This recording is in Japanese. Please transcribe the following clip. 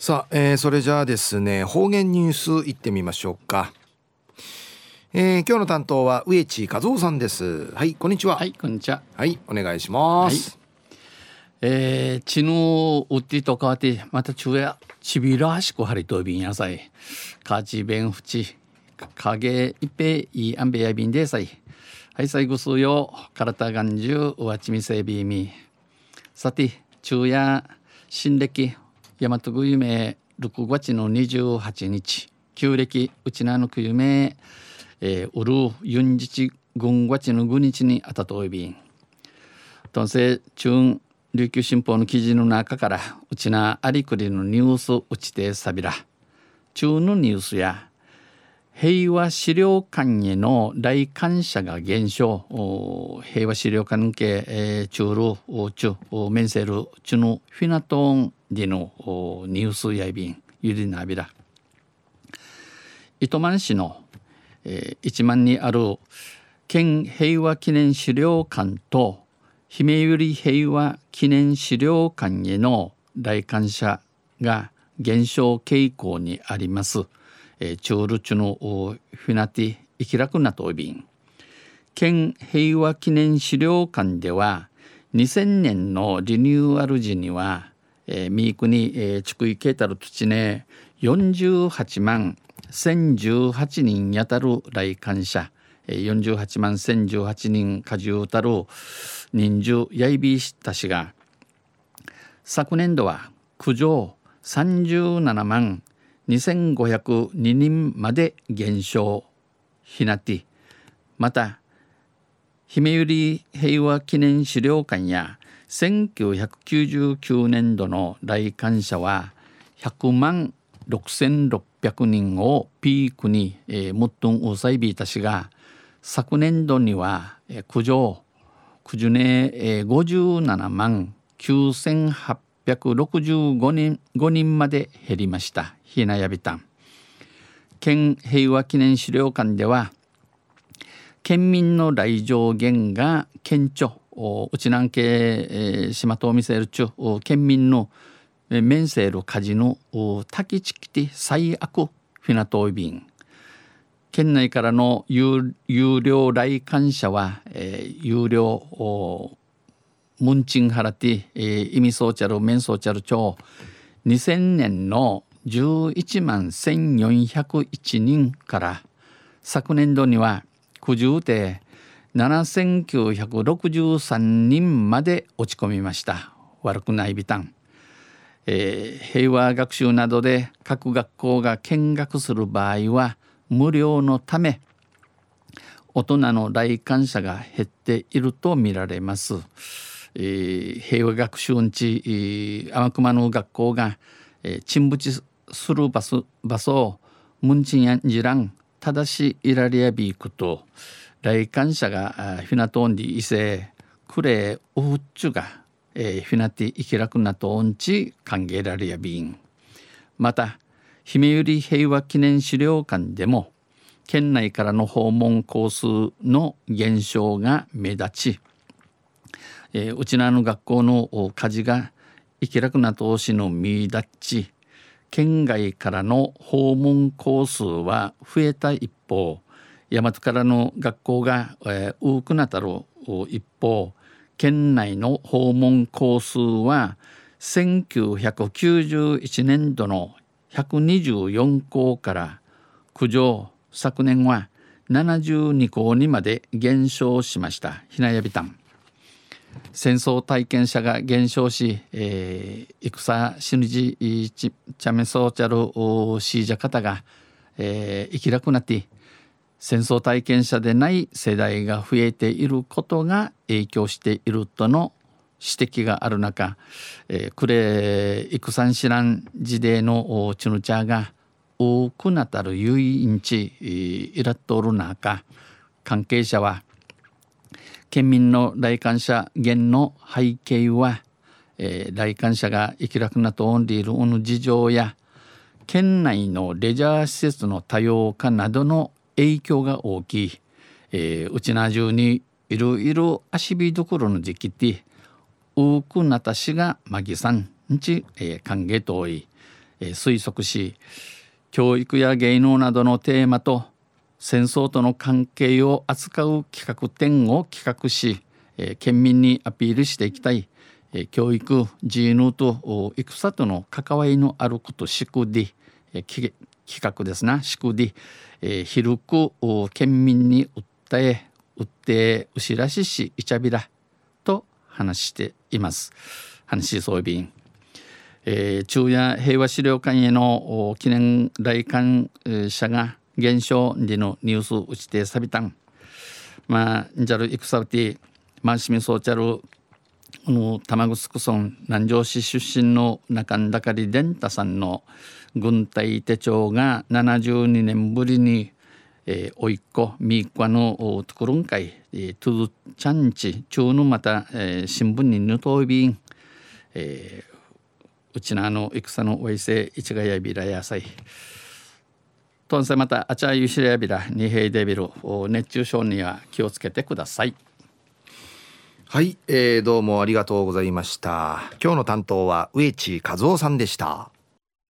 さあ、えー、それじゃあですね方言ニュースいってみましょうか、えー、今日の担当は植地和夫さんです。はいこんにちは。はいこんにちは。はいお願いします、はい、えー、ちぬうってとかわってまた昼夜ちびらしくはりとびんやさい。かちべんふちかげいぺいあんべやびんでさい。はい最後数よ。体がんじゅううわちみせびみ。さて昼夜新暦大和ぐ夢6月の28日旧暦うちなのく夢えー、うるユンジチ軍月の5日にあたといびん。とんせ中琉球新報の記事の中からうちなありくりのニュースうちてさびら。中のニュースや平和資料館への来館者が減少。平和資料館系、えー、中ル中メンセル中のフィナトン。でのニュースやいびんゆりなびら糸満市の、えー、1万にある県平和記念資料館と姫百合平和記念資料館への来館者が減少傾向にあります。えー、チュールチュのフィナティイキラクナトビン県平和記念資料館では2000年のリニューアル時にはえー、ミークに、えー、地区ケータル土ね48万1018人やたる来館者、48万1018人加重たる人数やいびしたしが昨年度は苦情37万2502人まで減少ひなてまた姫百合平和記念資料館や1999年度の来館者は100万6600人をピークに、えー、もっとんうさいびいたしが昨年度には、えー、苦情苦情ね、えー、57万9865人5人まで減りました。ひなやびたん。県平和記念資料館では県民の来場減が顕著。うちなんけ、えー、島と見せるちゅ県民の面せる火事の滝地きて最悪フィナトイビン県内からの有料来館者は、えー、有料ムンチンハラティ、えー、意味ソーチャルメンソーチャル町2000年の11万1401人から昨年度には九十で7963人まで落ち込みました。悪くないビタン、えー、平和学習などで各学校が見学する場合は無料のため大人の来館者が減っていると見られます、えー、平和学習んち、えー、天熊の学校が、えー、沈没する場所場所をムンチンやんじらん正しいられやびいくと来館者がフィナトンディ異性クレウフッチュが、えー、フィナティイキラクナトンチ歓迎られやびん。また姫百合平和記念資料館でも県内からの訪問コースの減少が目立ち、えー、うちなの学校の火事がイキラクナ投資の見立ち。県外からの訪問コースは増えた一方大和からの学校が、えー、多くなったる一方県内の訪問校数は1991年度の124校から苦情昨年は72校にまで減少しました。ひなやびたん。戦争体験者が減少し、えー、戦死ぬじちゃめそうちゃるシージャ方が、えー、生きなくなって戦争体験者でない世代が増えていることが影響しているとの指摘がある中、えー、クレイクサンシラン時代のチュヌチャーが多くなたる遊園地イラッとおる中関係者は県民の来館者減の背景は、えー、来館者が生きらくなとオンリールの事情や県内のレジャー施設の多様化などの影響が大きい、えー、うちな中にいろいろ足火どころの時期で多くなたしがまぎさんち、えー、歓迎遠い、えー、推測し教育や芸能などのテーマと戦争との関係を扱う企画展を企画し、えー、県民にアピールしていきたい、えー、教育自由と戦との関わりのあること祝で、えー、企画ですな。祝で、えー、広く県民に訴え訴って牛らししいちゃびらと話しています。話し装備えー、昼夜平和資料館への記念来館者が減少でのニュース打ちてさびたん。まあじゃる戦うてマンシミソーチャル玉城村南城市出身の中んだかり伝太さんの軍隊手帳が72年ぶりに、えー、おいっ子みっこのところんかい、えー、トゥドチャンチ中のまた、えー、新聞にぬといびん、えー、うちのあの戦のおいせいちがやびらやさいとんせまたあちゃゆしらやびらにへいデビル熱中症には気をつけてください。はい、えー、どうもありがとうございました。今日の担当は植地和夫さんでした。